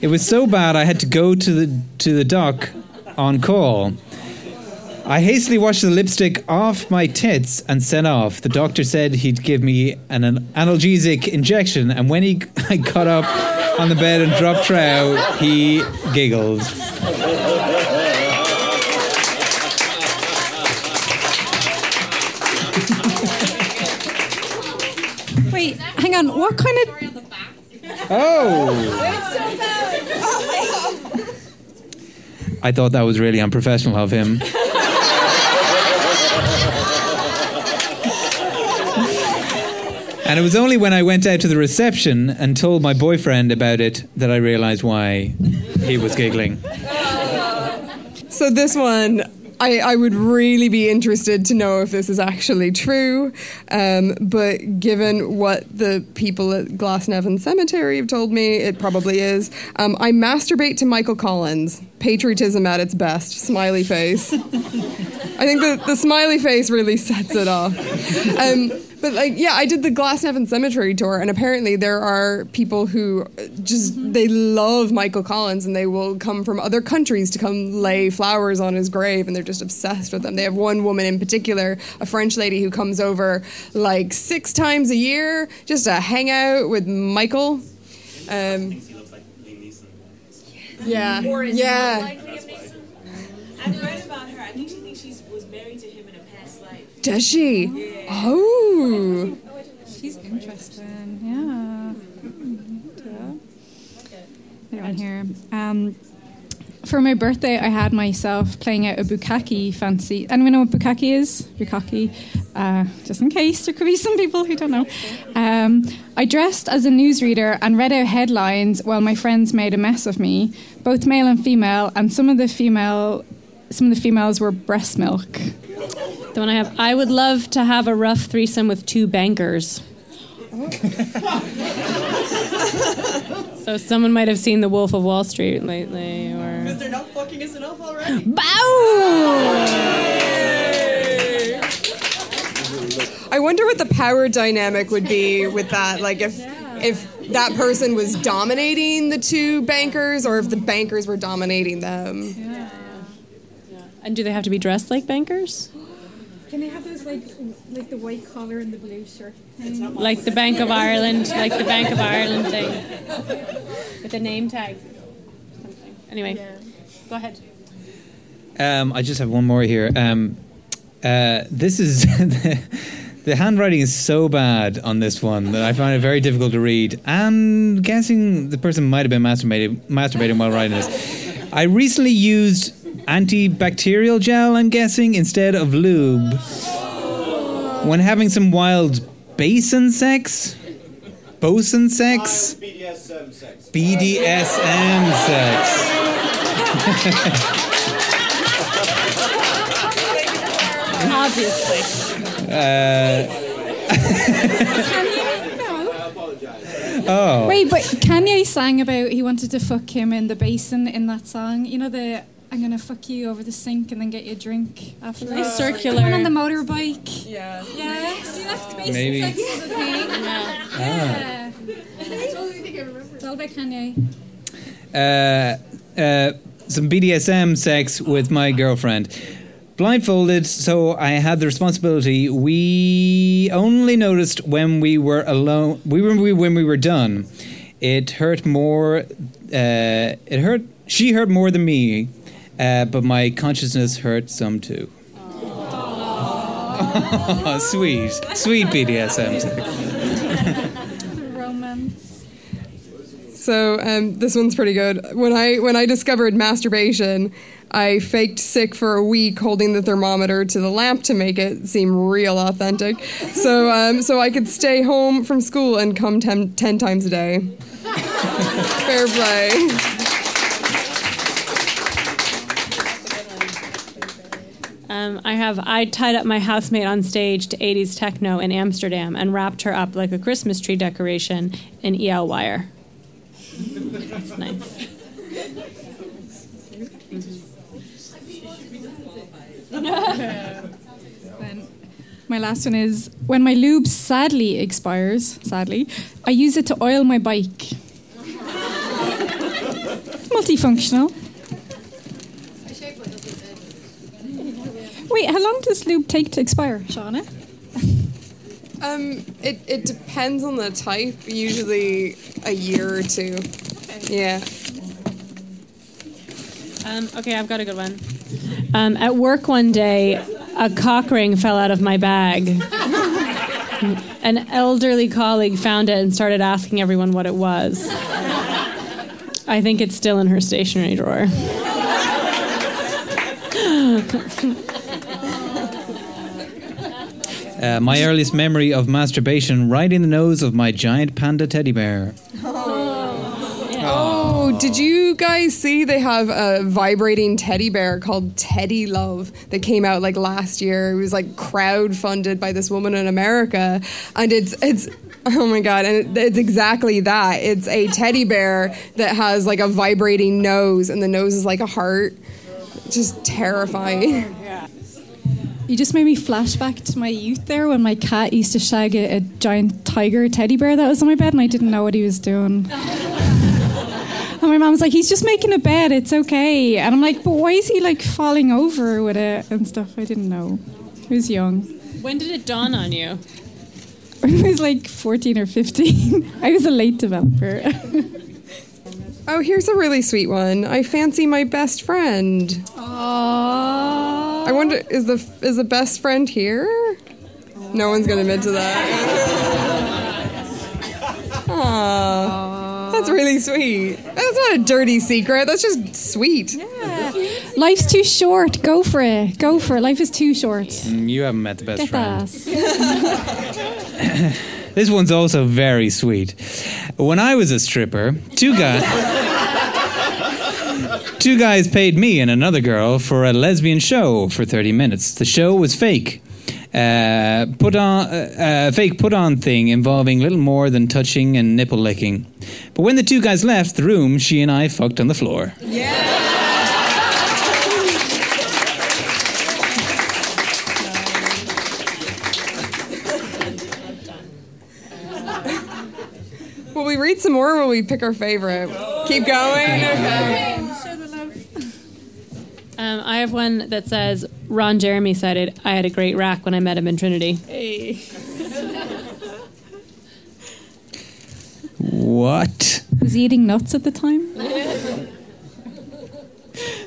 It was so bad I had to go to the to the doc on call. I hastily washed the lipstick off my tits and sent off. The doctor said he'd give me an, an analgesic injection, and when he I got up on the bed and dropped trow, he giggled. Wait, hang. What kind of Oh! I thought that was really unprofessional of him. And it was only when I went out to the reception and told my boyfriend about it that I realized why he was giggling. So this one, I, I would really be interested to know if this is actually true. Um, but given what the people at Glasnevin Cemetery have told me, it probably is. Um, I masturbate to Michael Collins. Patriotism at its best. Smiley face. I think the, the smiley face really sets it off. Um, but like, yeah, I did the Glasnevin Cemetery tour, and apparently there are people who just they love Michael Collins, and they will come from other countries to come lay flowers on his grave, and they're just obsessed with them. They have one woman in particular, a French lady, who comes over like six times a year just to hang out with Michael. Um, yeah, Or is yeah. she like Liam Neeson? I've read about her. I think she thinks she was married to him in a past life. Does she? Oh. She's interesting. Yeah. They're on here. Um, for my birthday, I had myself playing out a bukkake fancy. Anyone know what bukkake is? Bukkake. Uh, just in case, there could be some people who don't know. Um, I dressed as a newsreader and read out headlines while my friends made a mess of me, both male and female, and some of the female, some of the females were breast milk. The one I have. I would love to have a rough threesome with two bankers. so someone might have seen The Wolf of Wall Street lately, or Because they're not fucking us enough already. Bow! I wonder what the power dynamic would be with that. Like if if that person was dominating the two bankers, or if the bankers were dominating them. and do they have to be dressed like bankers, Can they have those like like the white collar and the blue shirt? Thing? like the Bank of Ireland, like the Bank of Ireland thing, with a name tag? Something. Anyway, go ahead. Um, I just have one more here. Um, uh, this is the, the handwriting is so bad on this one that I find it very difficult to read. And guessing the person might have been masturbating, masturbating while writing this. I recently used antibacterial gel. I'm guessing instead of lube when having some wild basin sex. Bosun sex. BDSM sex. BDSM sex. Obviously. Uh, no. Oh. Wait, but Kanye sang about he wanted to fuck him in the basin in that song. You know the I'm gonna fuck you over the sink and then get you a drink afterwards. Nice circular. The one on the motorbike. Yeah. Yeah. See that's basin Maybe. sex is a thing. Yeah. Yeah. It's all about Kanye. uh, uh, some BDSM sex with my girlfriend. Blindfolded, so I had the responsibility. We only noticed when we were alone. We were we, when we were done. It hurt more. Uh, it hurt. She hurt more than me, uh, but my consciousness hurt some too. sweet, sweet BDSM sex. Romance. So um, this one's pretty good. When I when I discovered masturbation, I faked sick for a week, holding the thermometer to the lamp to make it seem real authentic. So um, so I could stay home from school and come ten, 10 times a day. Fair play. Um, I have I tied up my housemate on stage to 80s techno in Amsterdam and wrapped her up like a Christmas tree decoration in EL wire. That's nice. Then my last one is when my lube sadly expires, sadly, I use it to oil my bike. Multifunctional. Wait, how long does lube take to expire, Shauna? Um, it, it depends on the type. Usually a year or two. Yeah. Um, okay, I've got a good one. Um, at work one day, a cock ring fell out of my bag. An elderly colleague found it and started asking everyone what it was. I think it's still in her stationery drawer. Uh, my earliest memory of masturbation right in the nose of my giant panda teddy bear. Oh, did you guys see they have a vibrating teddy bear called Teddy Love that came out like last year? It was like crowd funded by this woman in America, and it's it's oh my god, and it, it's exactly that. It's a teddy bear that has like a vibrating nose, and the nose is like a heart. Just terrifying. You just made me flashback to my youth there when my cat used to shag a, a giant tiger teddy bear that was on my bed and I didn't know what he was doing. and my mom was like, he's just making a bed, it's okay. And I'm like, but why is he like falling over with it and stuff? I didn't know. I was young. When did it dawn on you? I was like 14 or 15. I was a late developer. Oh, here's a really sweet one. I fancy my best friend. Aww. I wonder is the is the best friend here? No one's gonna admit to that. Aww. That's really sweet. That's not a dirty secret. That's just sweet. Yeah. Life's too short. Go for it. Go for it. Life is too short. Mm, You haven't met the best Get friend. that. This one's also very sweet. When I was a stripper, two guys Two guys paid me and another girl for a lesbian show for 30 minutes. The show was fake. Uh, put on uh, fake put on thing involving little more than touching and nipple licking. But when the two guys left the room, she and I fucked on the floor. Yeah. Will we read some more or will we pick our favorite? Keep going? Okay. Um, I have one that says Ron Jeremy said it. I had a great rack when I met him in Trinity. Hey. What? Was he eating nuts at the time?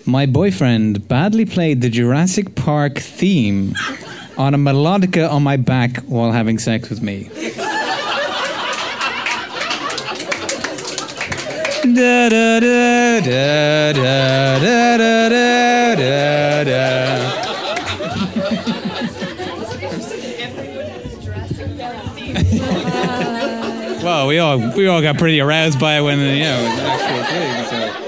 My boyfriend badly played the Jurassic Park theme on a melodica on my back while having sex with me. Da, da, da, da, da, da, da, da, da, da. Well, we all we all got pretty aroused by it when you know it was an actual thing. So.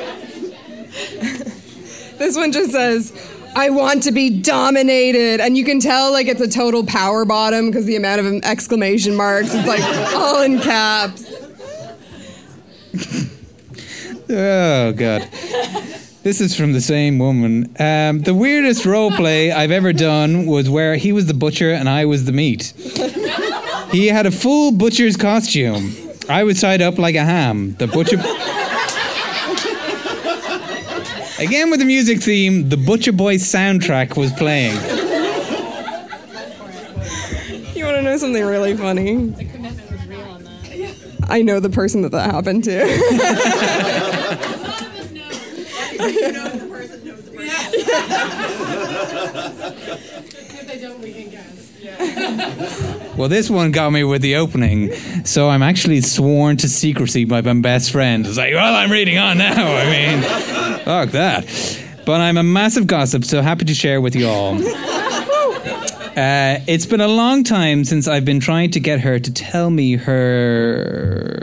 This one just says, I want to be dominated. And you can tell like it's a total power bottom because the amount of exclamation marks, it's like all in caps. Oh god. This is from the same woman. Um, the weirdest role play I've ever done was where he was the butcher and I was the meat. He had a full butcher's costume. I was tied up like a ham. The butcher. Again with the music theme, the Butcher Boy soundtrack was playing. You want to know something really funny? The commitment was real on that. I know the person that that happened to. You know the person knows the person. if they don't, we can guess. Well, this one got me with the opening, so I'm actually sworn to secrecy by my best friend. It's like, well, I'm reading on now. I mean, fuck that. But I'm a massive gossip, so happy to share with you all. Uh, it's been a long time since I've been trying to get her to tell me her.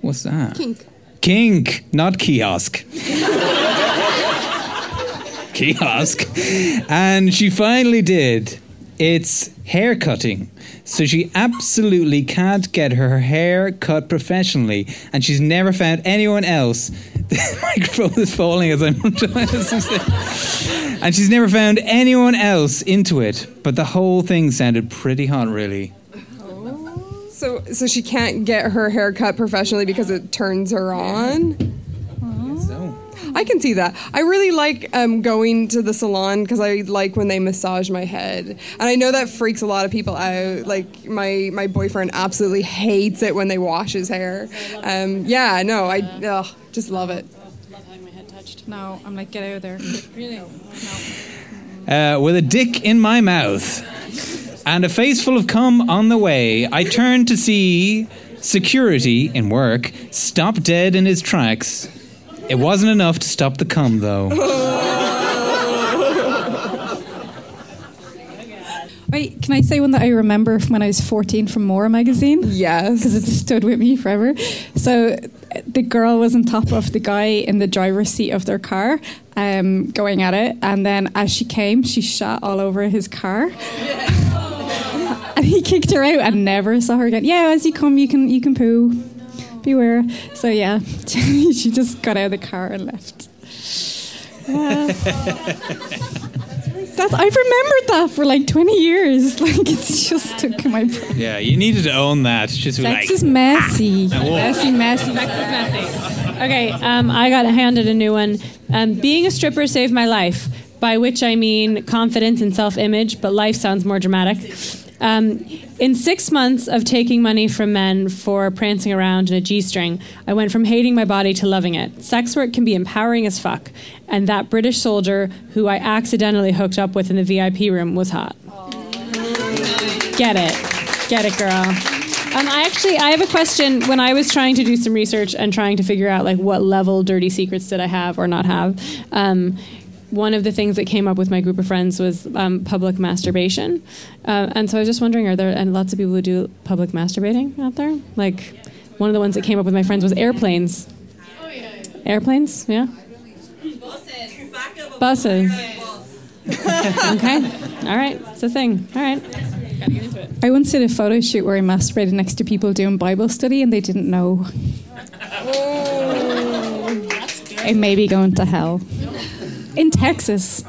What's that? Kink. Kink, not kiosk. kiosk. And she finally did. It's hair cutting. So she absolutely can't get her hair cut professionally, and she's never found anyone else. The microphone is falling as I'm trying to say. And she's never found anyone else into it. But the whole thing sounded pretty hot, really. So, so she can't get her hair cut professionally because it turns her on. So. I can see that. I really like um, going to the salon because I like when they massage my head, and I know that freaks a lot of people out. Like my my boyfriend absolutely hates it when they wash his hair. Um, yeah, no, I ugh, just love it. Love having my head touched. No, I'm like, get out of there. really? Uh, with a dick in my mouth and a face full of cum on the way, I turned to see security in work stop dead in his tracks. It wasn't enough to stop the cum, though. Wait, can I say one that I remember from when I was 14 from More magazine? Yes, because it stood with me forever. So the girl was on top of the guy in the driver's seat of their car, um, going at it, and then as she came, she shot all over his car. and he kicked her out and never saw her again. Yeah, as you come, you can you can poo. Beware. So yeah, she just got out of the car and left. Yeah. That's, I've remembered that for like 20 years. Like it's just stuck in my brain. Yeah, you needed to own that. Just be Sex like, is messy. Ah. Messy, messy. Sex is messy. Okay, um, I got handed a new one. Um, being a stripper saved my life, by which I mean confidence and self image, but life sounds more dramatic. Um, in six months of taking money from men for prancing around in a G string, I went from hating my body to loving it. Sex work can be empowering as fuck, and that British soldier who I accidentally hooked up with in the VIP room was hot. Get it. Get it, girl. Um, I actually I have a question. When I was trying to do some research and trying to figure out like what level dirty secrets did I have or not have, um, one of the things that came up with my group of friends was um, public masturbation, uh, and so I was just wondering, are there and lots of people who do public masturbating out there? Like one of the ones that came up with my friends was airplanes. Airplanes, yeah. Buses. Buses. okay. All right. It's a thing. All right. I once did a photo shoot where I masturbated next to people doing Bible study and they didn't know. I may be going to hell. In Texas.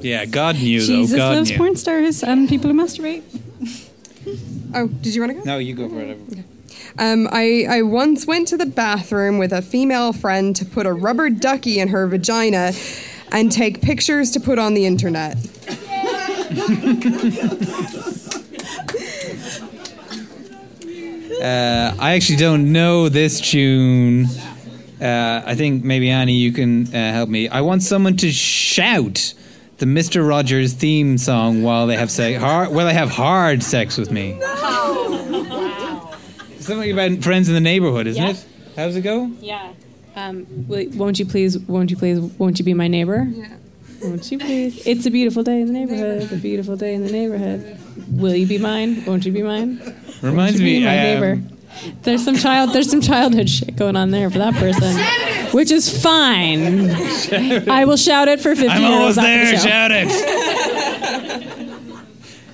yeah, God knew, though. Jesus God loves knew. porn stars and people who masturbate. Oh, did you want to go? No, you go for it. Um, I, I once went to the bathroom with a female friend to put a rubber ducky in her vagina and take pictures to put on the internet. Uh, I actually don't know this tune. Uh, I think maybe Annie, you can uh, help me. I want someone to shout the Mister Rogers theme song while they have sex. Hard, while they have hard sex with me. Wow! Something about friends in the neighborhood, isn't Yeah. it? How's it go? Yeah. Um, will, won't you please? Won't you please? Won't you be my neighbor? Yeah. Won't you please? It's a beautiful day in the neighborhood. A beautiful day in the neighborhood. Will you be mine? Won't you be mine? Reminds Won't you be me. my um, neighbor. There's some child. There's some childhood shit going on there for that person. which is fine. I will shout it for 50 years. I'm almost after the there. Shout it.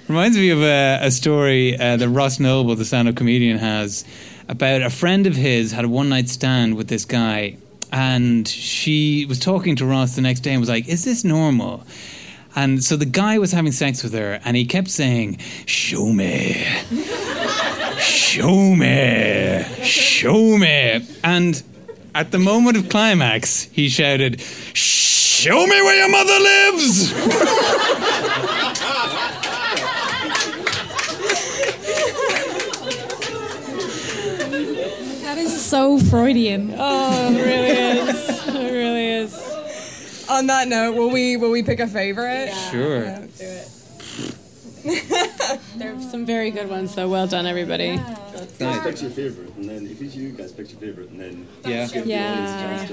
Reminds me of a, a story uh, that Ross Noble, the stand-up comedian, has about a friend of his had a one-night stand with this guy, and she was talking to Ross the next day and was like, "Is this normal?" And so the guy was having sex with her, and he kept saying, "Show me." Show me, show me. And at the moment of climax, he shouted, Show me where your mother lives! That is so Freudian. Oh, it really is. It really is. On that note, will we will we pick a favorite? Sure. There are some very good ones, though. Well done, everybody. Yeah. Pick your favorite, and then if each of you guys pick your favorite, and then Yeah. give the audience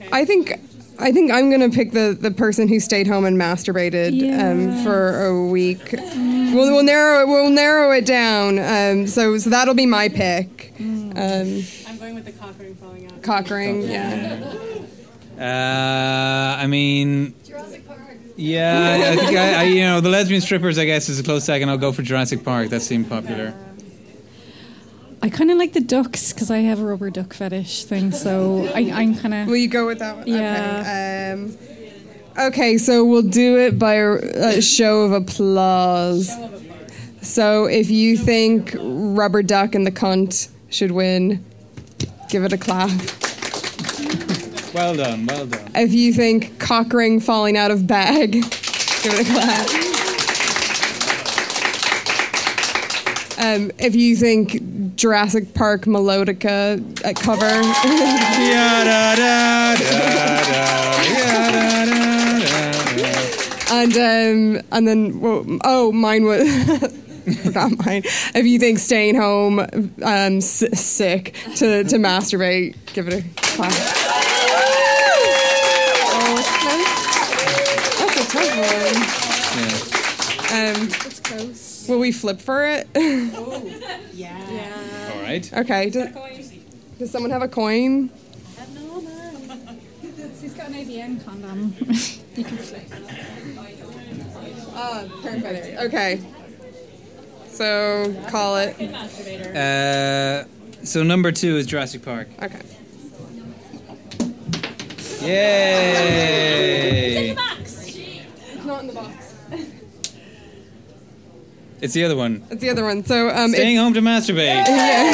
a. I think I think I'm gonna pick the the person who stayed home and masturbated um, for a week. We'll, we'll narrow it. We'll narrow it down. Um, so so that'll be my pick. Um, I'm going with the cock ring falling out. cock ring. Yeah. Uh, I mean, yeah, I think I, I, you know, the lesbian strippers, I guess, is a close second. I'll go for Jurassic Park. That seemed popular. I kind of like the ducks because I have a rubber duck fetish thing. So I, I'm kind of. Will you go with that one? Yeah. Okay. Um, okay. So we'll do it by a, a show of applause. So if you think rubber duck and the cunt should win, give it a clap. Well done, well done. If you think cock ring falling out of bag, give it a clap. Um, if you think Jurassic Park Melodica uh, cover, and um, and then well, oh, mine was not mine. If you think staying home um, s- sick to to masturbate, give it a clap. Oh, it's close. That's a tough one. Um, It's close. will we flip for it? All right. okay. Does, does someone have a coin? He's got an ABN condom. you can flip. Ah, perfect. Okay. So call it. Uh, so number two is Jurassic Park. Okay. Yay! It's not in the box. It's the other one. It's the other one. So um, Staying if, home to masturbate. yeah.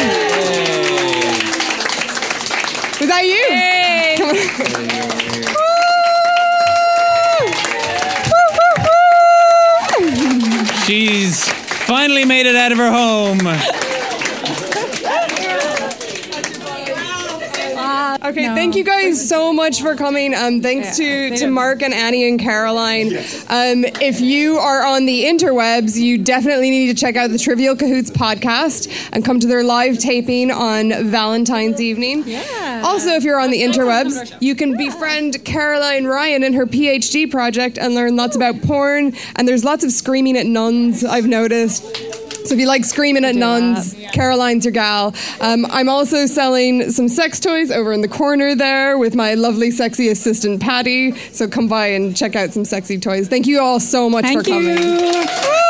Was that you? Come on. She's finally made it out of her home. Okay, thank you guys so much for coming. Um, thanks to, to Mark and Annie and Caroline. Um, if you are on the interwebs, you definitely need to check out the Trivial Cahoots podcast and come to their live taping on Valentine's evening. Yeah. Also, if you're on the interwebs, you can befriend Caroline Ryan in her PhD project and learn lots about porn. And there's lots of screaming at nuns, I've noticed. So if you like screaming at nuns, Caroline's your gal. Um, I'm also selling some sex toys over in the corner there with my lovely, sexy assistant Patty. So come by and check out some sexy toys. Thank you all so much Thank for coming. you.